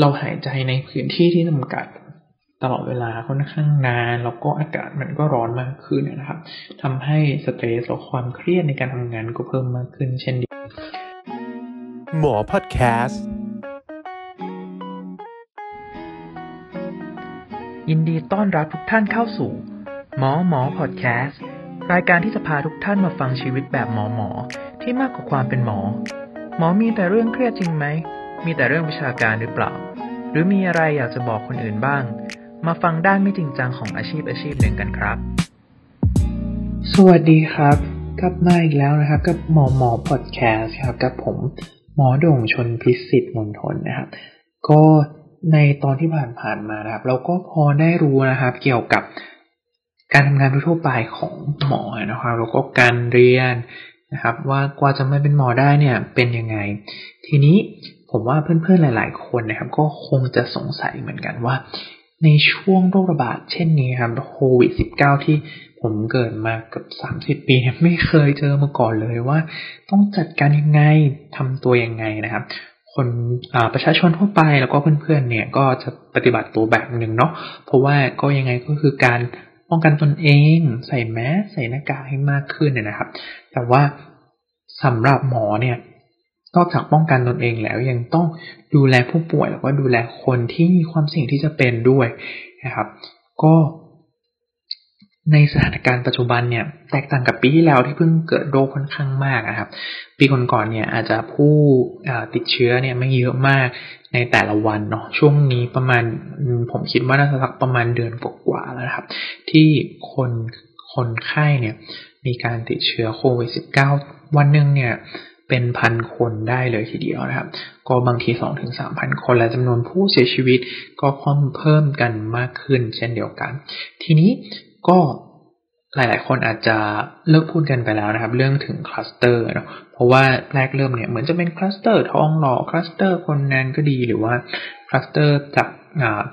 เราหายใจในพื้นที่ที่จำกัด ตลอดเวลาค่อนข้างนานแล้วก็อากาศมันก็ร้อนมากขึ้นนะครับทำให้สเตรสและความเครียดในการทำงานก็เพิ่มมากขึ้นเช่นเดียวหมอพอดแคสต์ยินดีต้อนรับทุกท่านเข้าสู่หมอหมอพอดแคสต์รายการที่จะพาทุกท่านมาฟังชีวิตแบบหมอหมอที่มากกว่าความเป็นหมอ หมอมีแต่เรื่องเครียดจริงไหม มีแต่เรื่องวิชาการหรือเปล่า หรือมีอะไรอยากจะบอกคนอื่นบ้าง มาฟังด้านไม่จริงจังของอาชีพอาชีพหนึ่งกันครับ สวัสดีครับ กลับมาอีกแล้วนะครับ กับหมอหมอพอดแคสต์ครับ กับผมหมอโด่งชนพิสิทธิ์มนทนนะครับ ก็ในตอนที่ผ่านๆมานะครับ เราก็พอได้รู้นะครับ เกี่ยวกับการทำงานทั่วไปของหมอนะครับแล้วก็การเรียนนะครับ ว่ากว่าจะมาเป็นหมอได้เนี่ยเป็นยังไง ทีนี้ ผมว่าเพื่อนๆหลาย ๆ คนนะครับ ก็คงจะสงสัยเหมือนกันว่า ในช่วงโรคระบาดเช่นนี้ครับโควิด -19 ที่ผมเกิดมาเกือบ30 ปีไม่เคยเจอมาก่อนเลยว่า ต้องจัดการยังไงทำตัวยังไงนะครับ คนประชาชนทั่วไปแล้วก็เพื่อนๆเนี่ยก็จะปฏิบัติตัวแบบหนึ่งเนาะเพราะว่าก็ยังไงก็คือการป้องกันตนเองใส่แมสใส่หน้ากากให้มากขึ้นเนี่ยนะครับ แต่ว่าสำหรับหมอเนี่ย นอกจากป้องกันตนเองแล้วยังต้องดูแลผู้ป่วยแล้วก็ดูแลคนที่มีความเสี่ยงที่จะเป็นด้วยนะครับ ก็ในสถานการณ์ปัจจุบันเนี่ยแตกต่างกับปีที่แล้วที่เพิ่งเกิดโรคค่อนข้างมากนะครับ ปีก่อนๆเนี่ยอาจจะผู้ติดเชื้อเนี่ยไม่เยอะมากในแต่ละวันเนาะช่วงนี้ประมาณผมคิดว่าน่าจะสักประมาณเดือนกว่าแล้วนะครับ ที่คนคนไข้เนี่ยมีการติดเชื้อโควิด -19 วันหนึ่งเนี่ย เป็นพันคนได้เลยทีเดียวนะครับ ก็บางทีสองถึงสามพันคนและจำนวนผู้เสียชีวิตก็เพิ่มเพิ่มกันมากขึ้นเช่นเดียวกัน ทีนี้ก็หลาย ๆ คนอาจจะเลิกพูดกันไปแล้วนะครับ เรื่องถึงคลัสเตอร์เนาะเพราะว่าแรกเริ่มเนี่ยเหมือนจะเป็นคลัสเตอร์ทองหล่อคลัสเตอร์คนนั้นก็ดีหรือว่าคลัสเตอร์จาก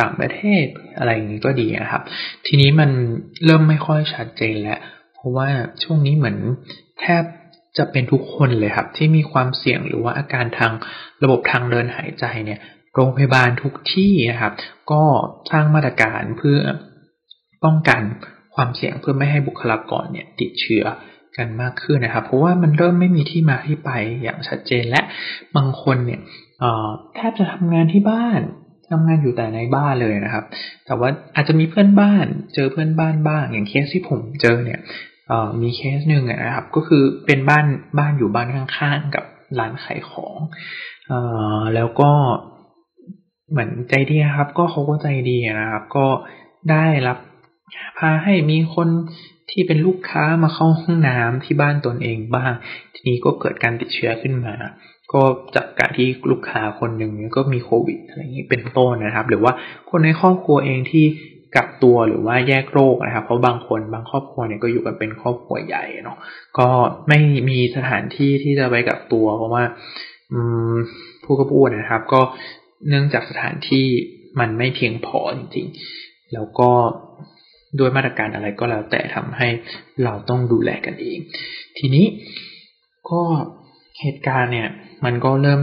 ต่างประเทศอะไรอย่างนี้ก็ดีนะครับ ทีนี้มันเริ่มไม่ค่อยชัดเจนแล้ว เพราะว่าช่วงนี้เหมือนแทบ จะเป็นทุกคนเลยครับ ที่มีความเสี่ยงหรือว่าอาการทางระบบทางเดินหายใจเนี่ย โรงพยาบาลทุกที่นะครับ ก็สร้างมาตรการเพื่อป้องกันความเสี่ยงเพื่อไม่ให้บุคลากรเนี่ยติดเชื้อกันมากขึ้นนะครับ เพราะว่ามันเริ่มไม่มีที่มาที่ไปอย่างชัดเจนและบางคนเนี่ยแทบจะทำงานที่บ้านทำงานอยู่แต่ในบ้านเลยนะครับ แต่ว่าอาจจะมีเพื่อนบ้าน เจอเพื่อนบ้านบ้าง อย่างเคสที่ผมเจอเนี่ย มีเคสหนึ่งนะครับ ก็คือเป็นบ้านบ้านอยู่บ้านข้างๆกับร้านขายของอแล้วก็เหมือนใจดีครับ ก็เขาก็ใจดีนะครับ ก็ได้รับพาให้มีคนที่เป็นลูกค้ามาเข้าห้องน้ำที่บ้านตนเองบ้าง ทีนี้ก็เกิดการติดเชื้อขึ้นมา ก็จากการที่ลูกค้าคนหนึ่งก็มีโควิดอะไรอย่างนี้เป็นต้นนะครับ หรือว่าคนในครอบครัวเองที่ กักตัวหรือว่าแยกโรคนะครับ เพราะบางคนบางครอบครัวเนี่ยก็อยู่กันเป็นครอบครัวใหญ่เนาะก็ไม่มีสถานที่ที่จะไปกักตัวเพราะว่าผู้กระพูดนะครับ ก็เนื่องจากสถานที่มันไม่เพียงพอจริงๆ แล้วก็ด้วยมาตรการอะไรก็แล้วแต่ทำให้เราต้องดูแลกันเอง ทีนี้ก็เหตุการณ์เนี่ย มันก็เริ่ม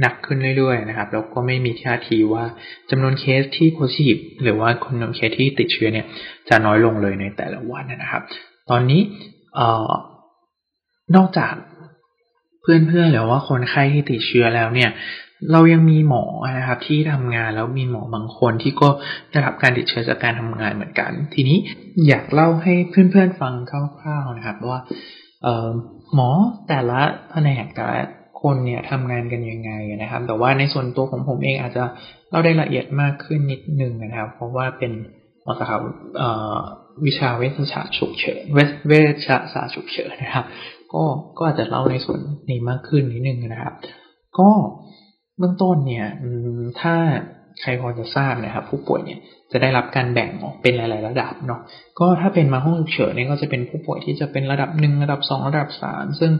หนักขึ้นเรื่อยๆนะครับแล้วก็ไม่มีท่าทีว่าจำนวนเคสที่โพสิทีฟหรือว่าคนจำนวนเคสที่ติดเชื้อเนี่ยจะน้อยลงเลยในแต่ละวันนะครับ ตอนนี้เอ่อนอกจากเพื่อนๆหรือว่าคนไข้ที่ติดเชื้อแล้วเนี่ย เรายังมีหมอนะครับที่ทำงานแล้วมีหมอบางคนที่ก็ได้รับการติดเชื้อจากการทำงานเหมือนกัน ทีนี้อยากเล่าให้เพื่อนๆฟังคร่าวๆนะครับว่าหมอแต่ละแผนกแต่ละ คนเนี่ยทำงานกันยังไงนะครับ แต่ว่าในส่วนตัวของผมเองอาจจะเล่าได้ละเอียดมากขึ้นนิดนึงนะครับ เพราะว่าเป็นสาขาวิชาเวชศาสตร์ฉุกเฉินเวชศาสตร์ฉุกเฉินนะครับ ก็ก็อาจจะเล่าในส่วนนี้มากขึ้นนิดนึงนะครับ ก็เบื้องต้นเนี่ยถ้า ใครพอจะทราบนะครับ ผู้ป่วยเนี่ยจะได้รับการแบ่งออกเป็นหลาย ๆ ระดับเนาะก็ถ้าเป็นมาห้องฉุกเฉินเนี่ยก็จะเป็นผู้ป่วยที่จะเป็นระดับหนึ่งระดับสองระดับสามซึ่ง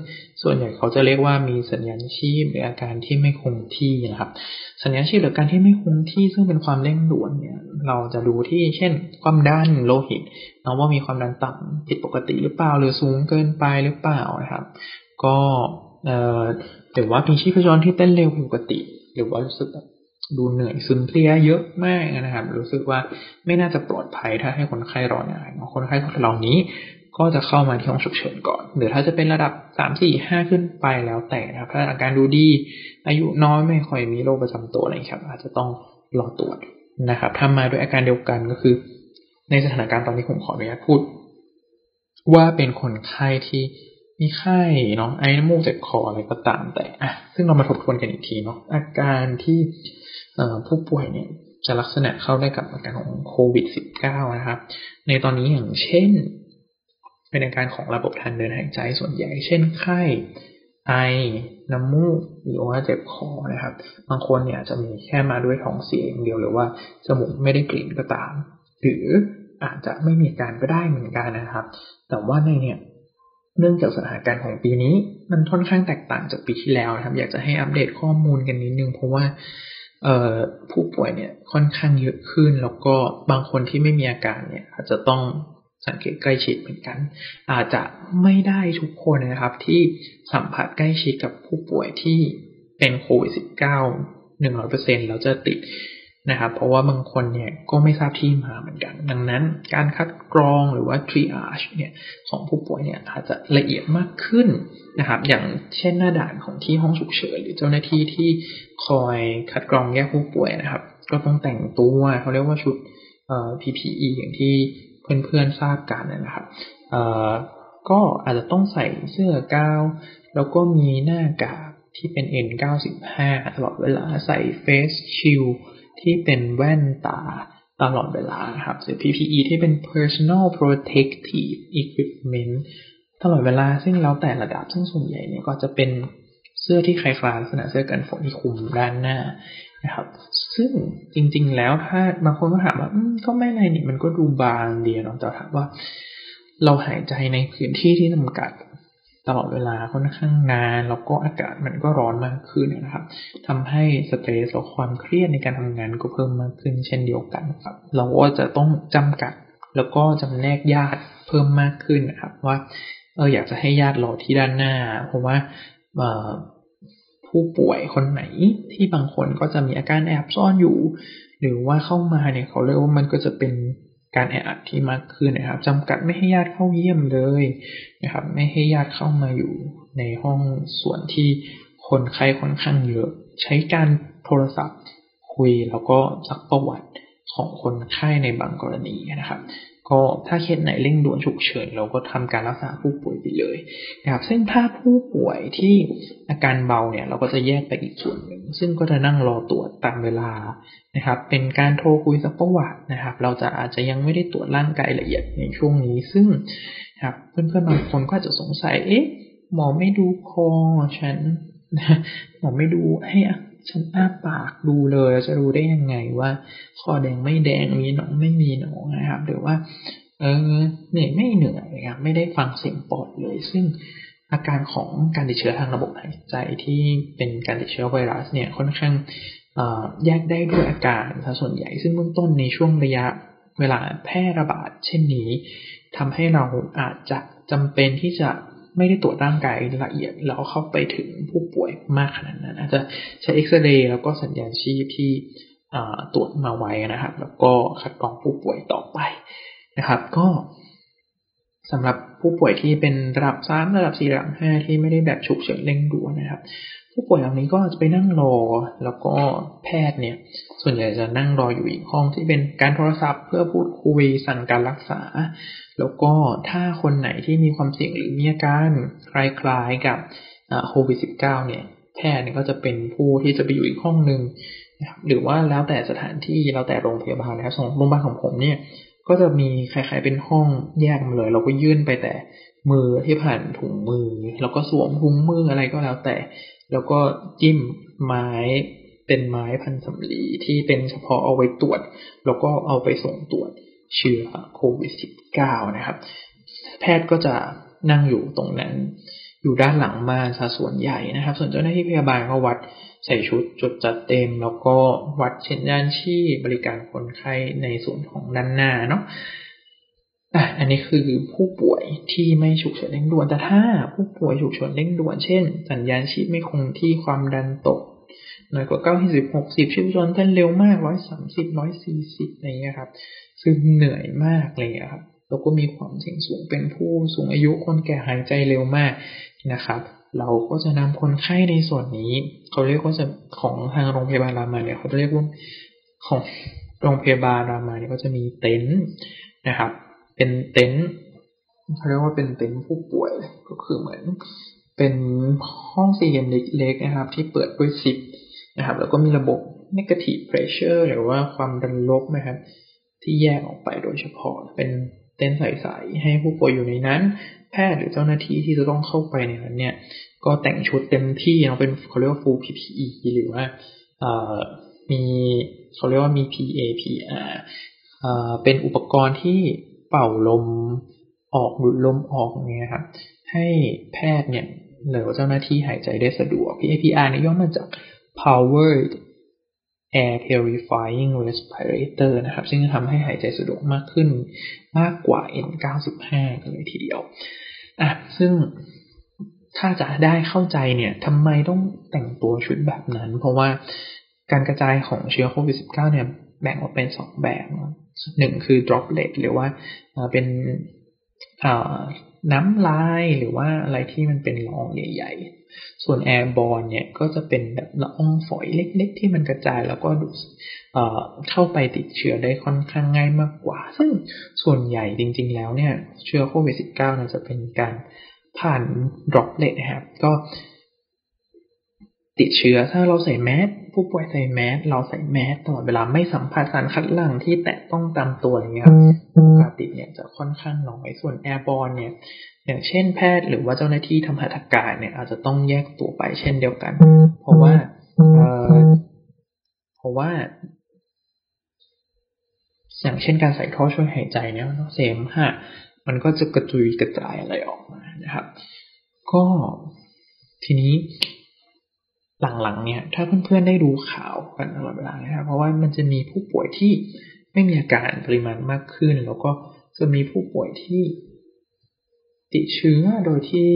ส่วนใหญ่เขาจะเรียกว่ามีสัญญาณชีพหรืออาการที่ไม่คงที่นะครับ สัญญาณชีพหรือการที่ไม่คงที่ซึ่งเป็นความเร่งด่วนเนี่ย เราจะดูที่เช่น ความดันโลหิตเนาะว่ามีความดันต่ำผิดปกติหรือเปล่าหรือสูงเกินไปหรือเปล่านะครับ ก็เอ่อหรือว่ามีชีพจรที่เต้นเร็วผิดปกติ หรือว่ารู้สึก ดูเหนื่อยซึมเพลียเยอะมากนะครับ รู้สึกว่าไม่น่าจะปลอดภัยถ้าให้คนไข้รอนานคนไข้เหล่านี้ก็จะเข้ามาที่ห้องฉุกเฉินก่อน หรือถ้าจะเป็นระดับสามสี่ห้าขึ้นไปแล้วแต่นะครับ ถ้าอาการดูดี อายุน้อยไม่ค่อยมีโรคประจำตัวอะไรครับ อาจจะต้องรอตรวจนะครับ ถ้ามาด้วยอาการเดียวกันก็คือ ในสถานการณ์ตอนนี้ผมขออนุญาตพูด ว่าเป็นคนไข้ที่มีไข้เนาะไอ้น้ำมูกเจ็บคออะไรก็ตามแต่อะซึ่งเรามาทบทวนกันอีกทีเนาะอาการที่ ผู้ป่วยเนี่ยจะลักษณะเข้าได้กับอาการของโควิด -19 นะครับ ในตอนนี้อย่างเช่น เป็นอาการของระบบทางเดินหายใจส่วนใหญ่ เช่นไข้ไอ น้ำมูก หรือว่าเจ็บคอนะครับ บางคนเนี่ยจะมีแค่มาด้วยท้องเสียอย่างเดียวหรือว่าจมูกไม่ได้กลิ่นก็ตาม หรืออาจจะไม่มีการก็ได้เหมือนกันนะครับ แต่ว่าในเนี่ยเนื่องจากสถานการณ์ของปีนี้ มันค่อนข้างแตกต่างจากปีที่แล้วนะครับ อยากจะให้อัปเดตข้อมูลกันนิดนึง เพราะว่า ผู้ป่วยเนี่ยค่อนข้างเยอะขึ้น แล้วก็บางคนที่ไม่มีอาการเนี่ย อาจจะต้องสังเกตใกล้ชิดเหมือนกัน อาจจะไม่ได้ทุกคนนะครับ ที่สัมผัสใกล้ชิดกับผู้ป่วยที่เป็นโควิด -19 100%แล้วจะติด นะครับ เพราะว่าบางคนเนี่ยก็ไม่ทราบที่มาเหมือนกัน ดังนั้นการคัดกรองหรือว่า triage เนี่ยของผู้ป่วยเนี่ยอาจจะละเอียดมากขึ้นนะครับ อย่างเช่นหน้าด่านของที่ห้องฉุกเฉินหรือเจ้าหน้าที่ที่คอยคัดกรองแยกผู้ป่วยนะครับ ก็ต้องแต่งตัวเขาเรียกว่าชุด PPE อย่างที่เพื่อนๆทราบกันนะครับก็อาจจะต้องใส่เสื้อกาวแล้วก็มีหน้ากากที่เป็น N95 ตลอดเวลาใส่เฟสชิล ที่เป็นแว่นตาตลอดเวลาครับหรือ PPE ที่เป็น personal protective equipment ตลอดเวลาซึ่งแล้วแต่ระดับซึ่งส่วนใหญ่เนี่ยก็จะเป็นเสื้อที่คล้ายๆลักษณะเสื้อกันฝนที่คลุมด้านหน้านะครับ ซึ่งจริงๆแล้วถ้าบางคนก็ถามว่าก็ไม่ไรนี่มันก็ดูบางเดียวแต่ถามว่า เราหายใจในพื้นที่ที่จำกัด ตลอดเวลาค่อนข้างนานแล้วก็อากาศมันก็ร้อนมากขึ้นนะครับทำให้สเตรสและความเครียดในการทำงานก็เพิ่มมากขึ้นเช่นเดียวกันครับ เราก็จะต้องจำกัดแล้วก็จำแนกญาติเพิ่มมากขึ้นนะครับ ว่าเอออยากจะให้ญาติรอที่ด้านหน้า เพราะว่าผู้ป่วยคนไหนที่บางคนก็จะมีอาการแอบซ่อนอยู่ หรือว่าเข้ามาเนี่ยเขาเรียกว่ามันก็จะเป็น การแออัดที่มากขึ้นนะครับจำกัดไม่ให้ญาติเข้าเยี่ยมเลยนะครับ ไม่ให้ญาติเข้ามาอยู่ในห้องส่วนที่คนไข้ค่อนข้างเยอะ ใช้การโทรศัพท์คุยแล้วก็ซักประวัติของคนไข้ในบางกรณีนะครับ ก็ถ้าเคสไหนเร่งด่วนฉุกเฉินเราก็ทำการรักษาผู้ป่วยไปเลยนะครับ ซึ่งถ้าผู้ป่วยที่อาการเบาเนี่ย เราก็จะแยกไปอีกส่วนหนึ่ง ซึ่งก็จะนั่งรอตรวจตามเวลานะครับ เป็นการโทรคุยสักประวัตินะครับ เราจะอาจจะยังไม่ได้ตรวจร่างกายละเอียดในช่วงนี้ ซึ่งครับเพื่อนๆบางคนก็จะสงสัย เอ๊ะ หมอไม่ดูคอฉันหมอไม่ดูให้ ฉันอ้าปากดูเลยจะรู้ได้ยังไงว่าคอแดงไม่แดงมีหนองไม่มีหนองนะครับ หรือว่า เออเหนื่อยไม่เหนื่อยครับไม่ได้ฟังเสียงปอดเลย ซึ่งอาการของการติดเชื้อทางระบบหายใจที่เป็นการติดเชื้อไวรัสเนี่ยค่อนข้างแยกได้ด้วยอาการส่วนใหญ่ ซึ่งเบื้องต้นในช่วงระยะเวลาแพร่ระบาดเช่นนี้ทำให้เราอาจจะจำเป็นที่จะ ไม่ได้ตรวจร่างกายละเอียดแล้วเข้าไปถึงผู้ป่วยมากขนาดนั้น อาจจะใช้เอ็กซเรย์แล้วก็สัญญาณชีพที่ตรวจมาไว้นะครับ แล้วก็คัดกรองผู้ป่วยต่อไปนะครับ ก็ สำหรับผู้ป่วยที่เป็นระดับสามระดับสี่ระดับห้าที่ไม่ได้แบบฉุกเฉินเร่งด่วนนะครับ ผู้ป่วยเหล่านี้ก็จะไปนั่งรอ แล้วก็แพทย์เนี่ย ส่วนใหญ่จะนั่งรออยู่อีกห้องที่เป็นการโทรศัพท์เพื่อพูดคุยสั่งการรักษา แล้วก็ถ้าคนไหนที่มีความเสี่ยงหรือมีอาการคล้ายๆกับโควิด -19 เนี่ย แพทย์เนี่ยก็จะเป็นผู้ที่จะไปอยู่อีกห้องหนึ่งนะครับหรือว่าแล้วแต่สถานที่แล้วแต่โรงพยาบาลนะครับสองโรงพยาบาลของผมเนี่ย ก็จะมีคล้ายๆเป็นห้องแยกมาเลย เราก็ยื่นไปแต่มือที่ผ่านถุงมือ แล้วก็สวมถุงมืออะไรก็แล้วแต่ แล้วก็จิ้มไม้เป็นไม้พันสำลีที่เป็นเฉพาะเอาไว้ตรวจ แล้วก็เอาไปส่งตรวจเชื้อโควิด -19 นะครับ แพทย์ก็จะนั่งอยู่ตรงนั้น อยู่ด้านหลังมาซะส่วนใหญ่นะครับ ส่วนเจ้าหน้าที่พยาบาลก็วัดใส่ชุดจดจัดเต็ม แล้วก็วัดเช็นยานชีบริการคนไข้ในส่วนของด้านหน้าเนาะอะอันนี้คือผู้ป่วยที่ไม่ฉุกเฉินเร่งด่วนแต่ถ้าผู้ป่วยฉุกเฉินเร่งด่วนเช่น สัญญาณชีพไม่คงที่ความดันตกน่อยกว่าเก้าสิบหกสิบชีพจรเต้นเร็วมากร้อยสามสิบร้อยสี่สิบอะไรเงี้ยครับ ซึ่งเหนื่อยมากเลยครับ แล้วก็มีความเสี่ยงสูงเป็นผู้สูงอายุคนแก่หายใจเร็วมากนะครับ เราก็จะนำคนไข้ในส่วนนี้ เขาเรียกว่าจะของทางโรงพยาบาลรามาเนี่ยเขาจะเรียกว่าของโรงพยาบาลรามาเนี่ยก็จะมีเต็นท์นะครับ เป็นเต็นท์เขาเรียกว่าเป็นเต็นท์ผู้ป่วยก็คือเหมือน เป็นห้องสี่เหลี่ยมเล็กๆนะครับ ที่เปิดด้วยซิปนะครับ แล้วก็มีระบบ negative pressure หรือว่าความดันลบนะครับ ที่แยกออกไปโดยเฉพาะเป็น เต็นท์ใสๆให้ผู้ป่วยอยู่ในนั้น แพทย์หรือเจ้าหน้าที่ที่จะต้องเข้าไปในนั้นเนี่ย ก็แต่งชุดเต็มที่เนาะเป็นเขาเรียกว่า full PPE หรือว่ามีเขาเรียกว่ามี PA PR เป็นอุปกรณ์ที่เป่าลมออกหรือลมออกเนี่ยครับให้แพทย์เนี่ยหรือเจ้าหน้าที่หายใจได้สะดวก PAPR เนี่ยย่อมาจาก powered air purifying respirator นะครับ ซึ่งจะทำให้หายใจสะดวกมากขึ้นมากกว่า N95 กันเลยทีเดียวอะซึ่งถ้าจะได้เข้าใจเนี่ยทำไมต้องแต่งตัวชุดแบบนั้น เพราะว่าการกระจายของเชื้อโควิด -19 เนี่ยแบ่งออกเป็นสองแบบหนึ่งคือ droplet หรือว่าเป็น น้ำลายหรือว่าอะไรที่มันเป็นละอองใหญ่ ๆ ส่วน airborne เนี่ยก็จะเป็นแบบละอองฝอยเล็ก ๆ ที่มันกระจายแล้วก็ดูเข้าไปติดเชื้อได้ค่อนข้างง่ายมากกว่า ซึ่งส่วนใหญ่จริง ๆ แล้วเนี่ยเชื้อโควิด -19 เนี่ยจะเป็นการผ่าน droplet นะครับ ก็ติดเชื้อถ้าเราใส่แมส ผู้ป่วยใส่แมสเราใส่แมสตลอดเวลาไม่สัมผัสสารคัดหลั่งที่แตะต้องตามตัวอย่างเงี้ยโอกาสติดเนี่ยจะค่อนข้างน้อยส่วนแอร์บอลเนี่ย อย่างเช่นแพทย์หรือว่าเจ้าหน้าที่ทำหัตถการเนี่ย อาจจะต้องแยกตัวไปเช่นเดียวกัน เพราะว่าเออเพราะว่าอย่างเช่นการใส่ท่อช่วยหายใจเนี่ยเสมหะมันก็จะกระจุยกระจายอะไรออกมานะครับ ก็ทีนี้ หลังๆเนี่ยถ้าเพื่อนๆได้ดูข่าวกันตลอดเวลานะครับเพราะว่ามันจะมีผู้ป่วยที่ไม่มีอาการปริมาณมากขึ้น แล้วก็จะมีผู้ป่วยที่ติดเชื้อโดยที่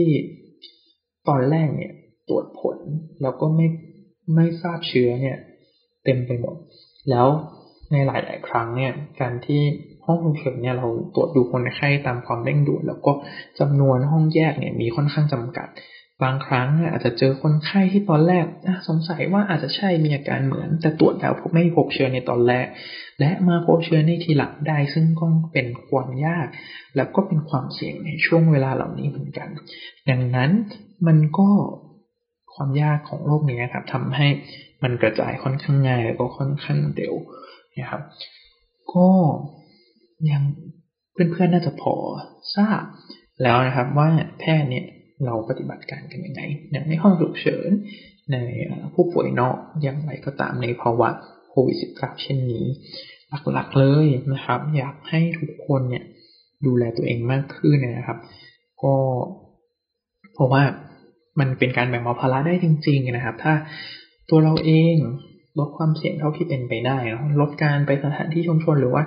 ตอนแรกเนี่ยตรวจผลแล้วก็ไม่ไม่ทราบเชื้อเนี่ยเต็มไปหมด แล้วในหลาย ๆ ครั้งเนี่ยการที่ห้องฉุกเฉินเนี่ยเราตรวจดูคนไข้ตามความเร่งด่วนแล้วก็จำนวนห้องแยกเนี่ยมีค่อนข้างจำกัด บางครั้งอาจจะเจอคนไข้ที่ตอนแรกสงสัยว่าอาจจะใช่มีอาการเหมือน แต่ตรวจแล้วพบไม่พบเชื้อในตอนแรก และมาพบเชื้อในทีหลังได้ ซึ่งก็เป็นความยาก แล้วก็เป็นความเสี่ยงในช่วงเวลาเหล่านี้เหมือนกัน ดังนั้นมันก็ความยากของโรคนี้ครับทำให้มันกระจายค่อนข้างง่ายแล้วก็ค่อนข้างเร็วนะครับ ก็ยังเพื่อนๆน่าจะพอทราบแล้วนะครับว่าแพทย์เนี่ย เราปฏิบัติการกันยังไงในห้องฉุกเฉินในผู้ป่วยนอกอย่างไรก็ตามในภาวะโควิด -19 เช่นนี้ หลักๆเลยนะครับ อยากให้ทุกคนเนี่ยดูแลตัวเองมากขึ้นนะครับ ก็เพราะว่ามันเป็นการแบ่งเบาภาระได้จริง ๆ นะครับ ถ้าตัวเราเองลดความเสี่ยงเท่าที่เป็นไปได้ลดการไปสถานที่ชุมชนหรือว่า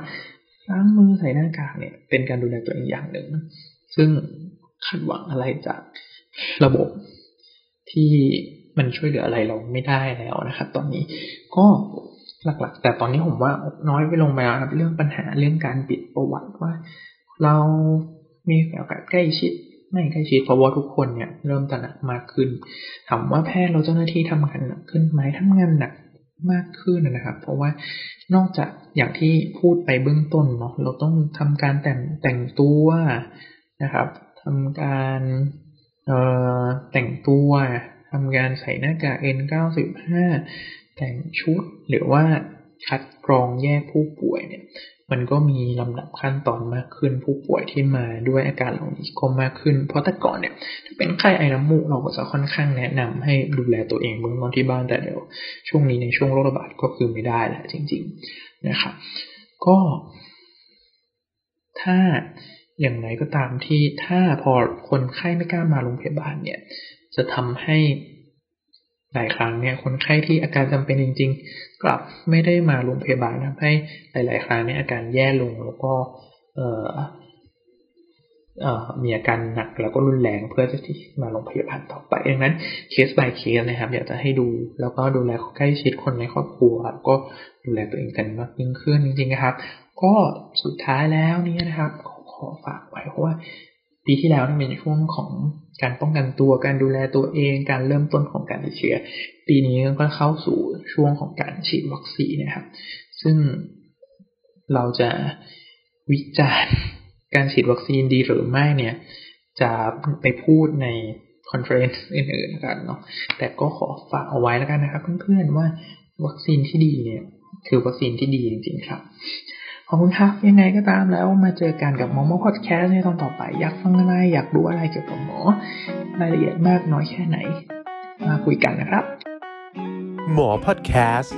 ล้างมือใส่หน้ากากเนี่ย เป็นการดูแลตัวเองอย่างหนึ่ง ซึ่ง คาดหวังอะไรจากระบบที่มันช่วยเหลืออะไรเราไม่ได้แล้วนะครับ ตอนนี้ก็หลักๆ แต่ตอนนี้ผมว่าน้อยไปลงไปแล้วครับเรื่องปัญหาเรื่องการปิดประวัติว่า เรามีโอกาสใกล้ชิดไม่ใกล้ชิดเพราะว่าทุกคนเนี่ยเริ่มตระหนักมากขึ้นถามว่าแพทย์เราเจ้าหน้าที่ทำงานหนักขึ้นไหมทำงานหนักมากขึ้นนะครับ เพราะว่านอกจากอย่างที่พูดไปเบื้องต้นเนาะเราต้องทำการแต่งแต่งตัวนะครับ ทำการแต่งตัวทำงานใส่หน้ากาก N95 แต่งชุดหรือว่าคัดกรองแยกผู้ป่วยเนี่ย มันก็มีลำดับขั้นตอนมากขึ้นผู้ป่วยที่มาด้วยอาการเหล่านี้ก็มากขึ้น เพราะแต่ก่อนเนี่ยถ้าเป็นไข้ไอน้ำมูกเราก็จะค่อนข้างแนะนำให้ดูแลตัวเองเบื้องต้นที่บ้านแต่เดี๋ยวช่วงนี้ในช่วงโรคระบาดก็คือไม่ได้แหละจริง ๆ นะครับก็ถ้า อย่างไรก็ตามที่ถ้าพอคนไข้ไม่กล้ามาโรงพยาบาลเนี่ย จะทำให้หลายครั้งเนี่ยคนไข้ที่อาการจำเป็นจริง ๆ กลับไม่ได้มาโรงพยาบาลทำให้หลาย ๆ ครั้งเนี่ยอาการแย่ลงแล้วก็เออมีอาการหนักแล้วก็รุนแรงเพื่อจะที่มาโรงพยาบาลต่อไปดังนั้นเคส by เคสนะครับ อยากจะให้ดูแล้วก็ดูแลใกล้ชิดคนในครอบครัวก็ดูแลตัวเองกันมากยิ่งขึ้นจริงๆนะครับ ก็สุดท้ายแล้วนี่นะครับ ขอฝากไว้เพราะว่าปีที่แล้วนี่เป็นช่วงของการป้องกันตัวการดูแลตัวเอง การเริ่มต้นของการติดเชื้อ ปีนี้ก็เข้าสู่ช่วงของการฉีดวัคซีนนะครับ ซึ่งเราจะวิจารณ์การฉีดวัคซีนดีหรือไม่เนี่ย จะไปพูดใน conference อื่นๆกันเนาะแต่ก็ขอฝากเอาไว้แล้วกันนะครับเพื่อนๆว่าวัคซีนที่ดีเนี่ย คือวัคซีนที่ดีจริงๆครับ ขอบคุณครับ ยังไงก็ตามแล้วมาเจอกันกับ More หมอพอดแคสต์ในตอนต่อไป อยากฟังอะไร อยากรู้อะไรเกี่ยวกับหมอ รายละเอียดมากน้อยแค่ไหน มาคุยกันนะครับ หมอพอดแคสต์